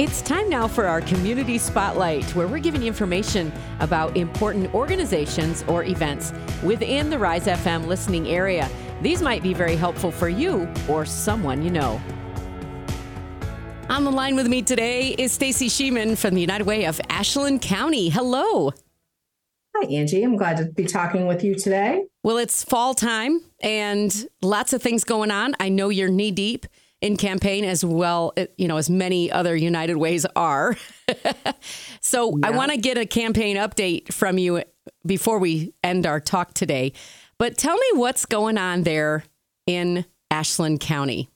It's time now for our community spotlight, where we're giving you information about important organizations or events within the Rise FM listening area. These might be very helpful for you or someone you know. On the line with me today is Stacy Sheeman from the United Way of Ashland County. Hello. Hi, Angie. I'm glad to be talking with you today. Well, it's fall time and lots of things going on. I know you're knee deep in campaign as well, you know, as many other United Ways are. so yeah. I want to get a campaign update from you before we end our talk today. But tell me what's going on there in Ashland County.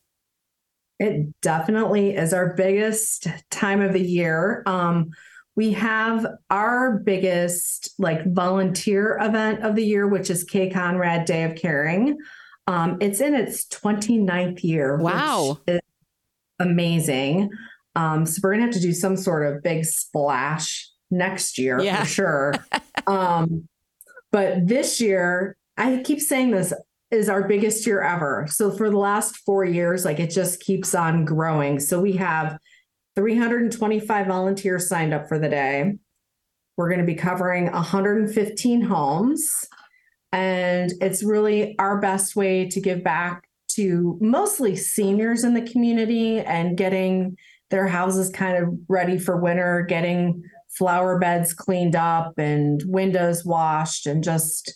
It definitely is our biggest time of the year. Um, we have our biggest like volunteer event of the year, which is K Conrad Day of Caring. Um, it's in its 29th year. Wow. amazing. Um, so we're gonna have to do some sort of big splash next year yeah. for sure. um, but this year, I keep saying this is our biggest year ever. So for the last four years, like it just keeps on growing. So we have 325 volunteers signed up for the day. We're going to be covering 115 homes. And it's really our best way to give back to mostly seniors in the community and getting their houses kind of ready for winter, getting flower beds cleaned up and windows washed and just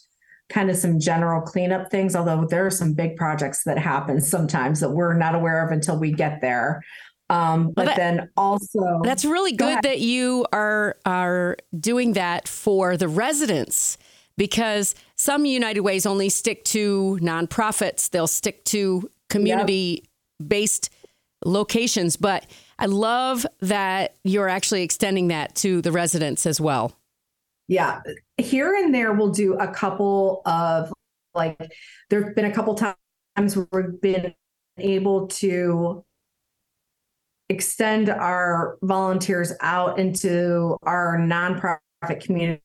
kind of some general cleanup things although there are some big projects that happen sometimes that we're not aware of until we get there. Um, but well, that, then also that's really good go that you are are doing that for the residents because some United Ways only stick to nonprofits. They'll stick to community based locations. But I love that you're actually extending that to the residents as well. Yeah. Here and there, we'll do a couple of like, there have been a couple times where we've been able to extend our volunteers out into our nonprofit community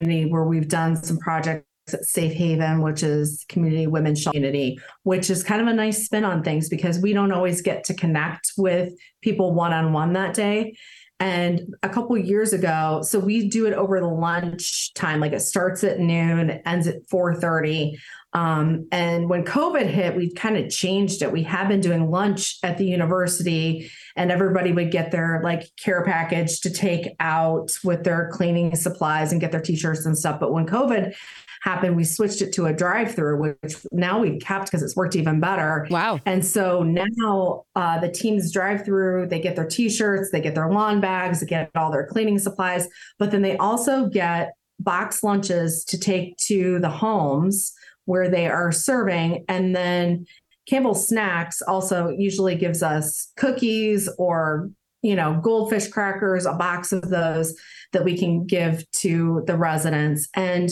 where we've done some projects at Safe Haven, which is community women's community, which is kind of a nice spin on things because we don't always get to connect with people one on one that day. And a couple years ago, so we do it over the lunch time, like it starts at noon, ends at 4:30. Um, and when COVID hit, we kind of changed it. We had been doing lunch at the university, and everybody would get their like care package to take out with their cleaning supplies and get their t-shirts and stuff. But when COVID happened, we switched it to a drive-through, which now we've kept because it's worked even better. Wow! And so now uh, the teams drive through. They get their t-shirts, they get their lawn bags, they get all their cleaning supplies, but then they also get box lunches to take to the homes where they are serving. And then Campbell Snacks also usually gives us cookies or, you know, goldfish crackers, a box of those that we can give to the residents. And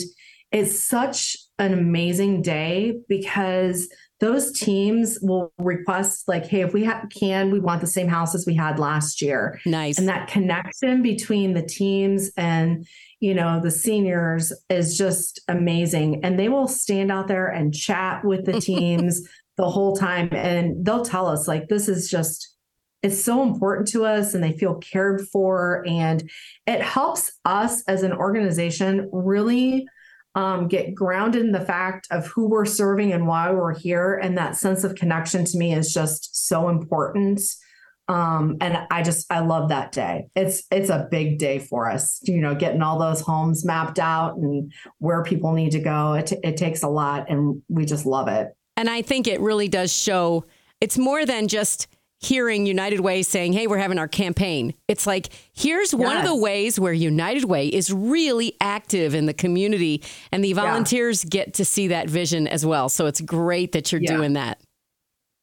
it's such an amazing day because those teams will request like hey if we ha- can we want the same house as we had last year nice and that connection between the teams and you know, the seniors is just amazing. And they will stand out there and chat with the teams the whole time. And they'll tell us, like, this is just, it's so important to us and they feel cared for. And it helps us as an organization really um, get grounded in the fact of who we're serving and why we're here. And that sense of connection to me is just so important. Um, and I just I love that day. It's it's a big day for us, you know, getting all those homes mapped out and where people need to go. It it takes a lot, and we just love it. And I think it really does show. It's more than just hearing United Way saying, "Hey, we're having our campaign." It's like here's yes. one of the ways where United Way is really active in the community, and the volunteers yeah. get to see that vision as well. So it's great that you're yeah. doing that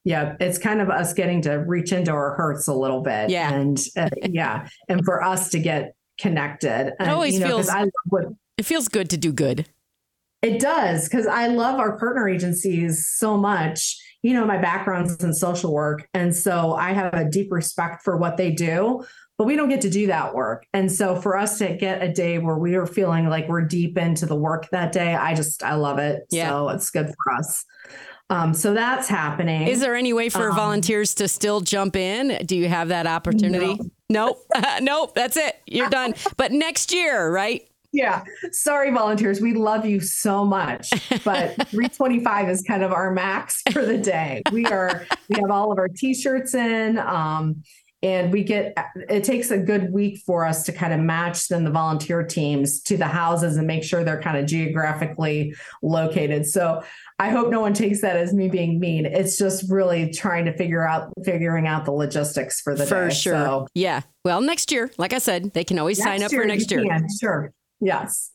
yeah it's kind of us getting to reach into our hurts a little bit yeah and uh, yeah and for us to get connected it always you know, feels what, it feels good to do good it does because i love our partner agencies so much you know my background's in social work and so i have a deep respect for what they do but we don't get to do that work and so for us to get a day where we are feeling like we're deep into the work that day i just i love it yeah. so it's good for us um, so that's happening. Is there any way for um, volunteers to still jump in? Do you have that opportunity? No. Nope. nope. That's it. You're done. But next year, right? Yeah. Sorry, volunteers. We love you so much. But 325 is kind of our max for the day. We are, we have all of our t shirts in. Um, and we get it takes a good week for us to kind of match then the volunteer teams to the houses and make sure they're kind of geographically located so i hope no one takes that as me being mean it's just really trying to figure out figuring out the logistics for the for day. sure so, yeah well next year like i said they can always sign up for next year can, sure yes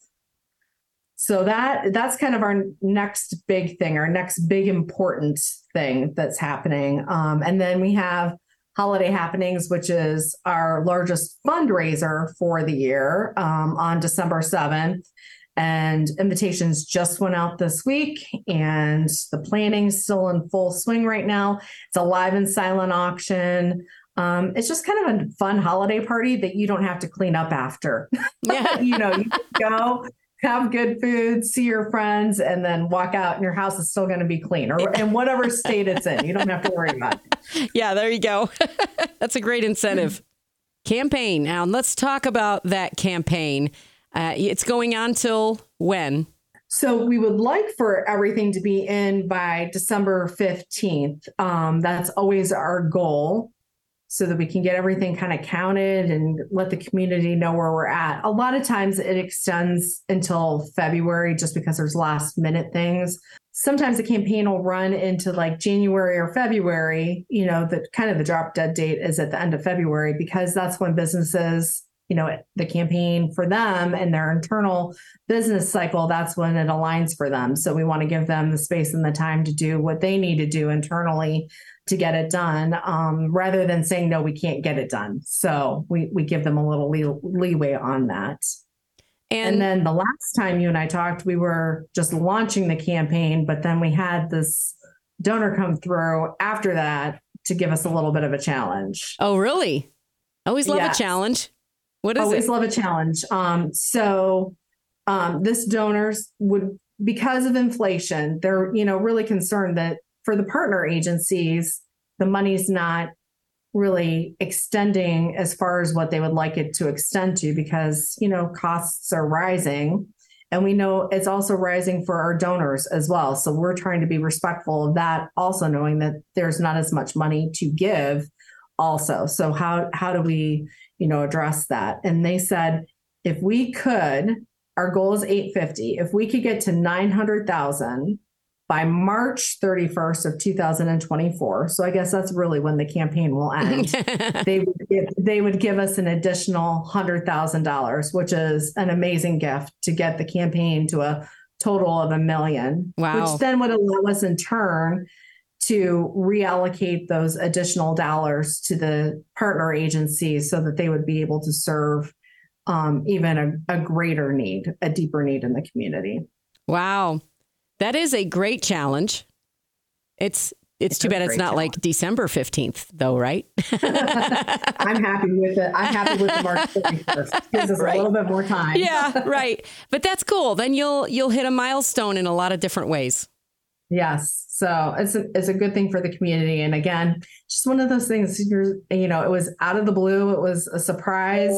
so that that's kind of our next big thing our next big important thing that's happening um, and then we have Holiday Happenings, which is our largest fundraiser for the year um, on December 7th. And invitations just went out this week, and the planning's still in full swing right now. It's a live and silent auction. Um, it's just kind of a fun holiday party that you don't have to clean up after. Yeah. you know, you go have good food, see your friends, and then walk out, and your house is still going to be clean or in whatever state it's in. You don't have to worry about it. Yeah, there you go. That's a great incentive. campaign. Now, let's talk about that campaign. Uh, it's going on till when? So we would like for everything to be in by December 15th. Um, that's always our goal so that we can get everything kind of counted and let the community know where we're at. A lot of times it extends until February just because there's last minute things. Sometimes the campaign will run into like January or February, you know, the kind of the drop dead date is at the end of February because that's when businesses you know the campaign for them and their internal business cycle that's when it aligns for them so we want to give them the space and the time to do what they need to do internally to get it done um, rather than saying no we can't get it done. So we we give them a little lee- leeway on that. And, and then the last time you and i talked we were just launching the campaign but then we had this donor come through after that to give us a little bit of a challenge. Oh really? Always love yes. a challenge. What is always it? love a challenge. Um, so um, this donors would because of inflation they're you know really concerned that for the partner agencies, the money's not really extending as far as what they would like it to extend to because, you know, costs are rising. And we know it's also rising for our donors as well. So we're trying to be respectful of that, also knowing that there's not as much money to give also. So how how do we, you know, address that? And they said if we could, our goal is 850. If we could get to 900,000 by March 31st of 2024. So I guess that's really when the campaign will end. they would give, they would give us an additional $100,000, which is an amazing gift to get the campaign to a total of a million, wow. which then would allow us in turn to reallocate those additional dollars to the partner agencies so that they would be able to serve um, even a, a greater need, a deeper need in the community. Wow. That is a great challenge. It's it's, too bad it's not challenge. like December 15th, though, right? I'm happy with it. I'm happy with the March 31st. Gives us right. a little bit more time. yeah, right. But that's cool. Then you'll you'll hit a milestone in a lot of different ways. Yes. So it's a, it's a good thing for the community. And again, just one of those things, you're, you know, it was out of the blue. It was a surprise.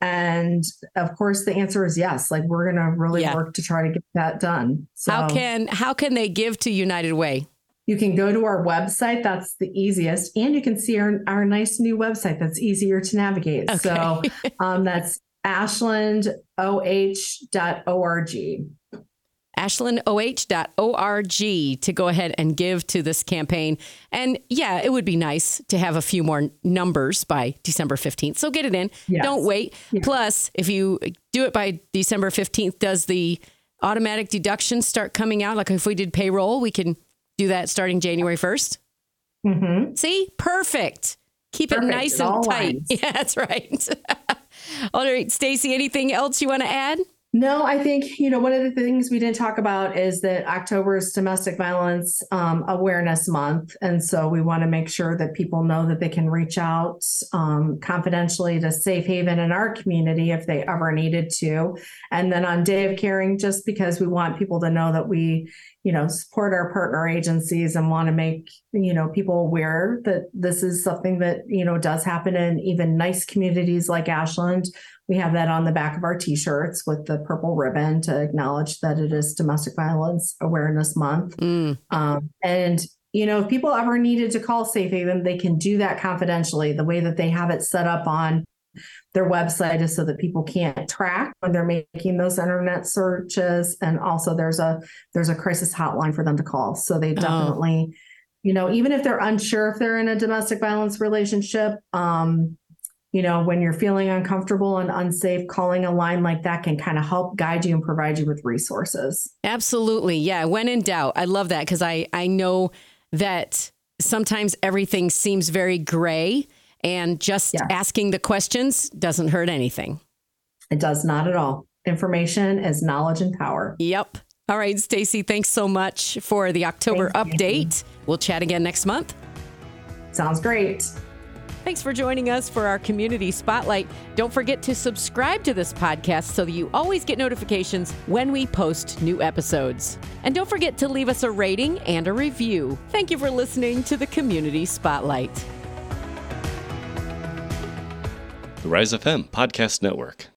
And of course, the answer is yes. Like we're going to really yeah. work to try to get that done. So how can how can they give to United Way? You can go to our website. That's the easiest, and you can see our our nice new website. That's easier to navigate. Okay. So um, that's ashlandoh.org ashlandoh.org to go ahead and give to this campaign. And yeah, it would be nice to have a few more numbers by December 15th. So get it in. Yes. Don't wait. Yes. Plus, if you do it by December 15th, does the automatic deductions start coming out? Like if we did payroll, we can do that starting January 1st. Mm-hmm. See, perfect. Keep perfect. it nice it and tight. Lines. Yeah, that's right. All right, Stacy, anything else you want to add? No, I think, you know, one of the things we didn't talk about is that October is Domestic Violence um, Awareness Month. And so we want to make sure that people know that they can reach out um, confidentially to Safe Haven in our community if they ever needed to. And then on Day of Caring, just because we want people to know that we, you know, support our partner agencies and want to make, you know, people aware that this is something that, you know, does happen in even nice communities like Ashland. We have that on the back of our t-shirts with the purple ribbon to acknowledge that it is Domestic Violence Awareness Month. Mm. Um, and you know, if people ever needed to call Safe Haven, they can do that confidentially. The way that they have it set up on their website is so that people can't track when they're making those internet searches and also there's a there's a crisis hotline for them to call so they oh. definitely oh. you know even if they're unsure if they're in a domestic violence relationship um you know when you're feeling uncomfortable and unsafe calling a line like that can kind of help guide you and provide you with resources absolutely yeah when in doubt i love that because i i know that sometimes everything seems very gray and just yeah. asking the questions doesn't hurt anything. It does not at all. Information is knowledge and power. Yep. All right, Stacy, thanks so much for the October Thanks, update. We'll chat again next month. Sounds great. Thanks for joining us for our community spotlight. Don't forget to subscribe to this podcast so that you always get notifications when we post new episodes. And don't forget to leave us a rating and a review. Thank you for listening to the Community Spotlight the Rise FM Podcast Network.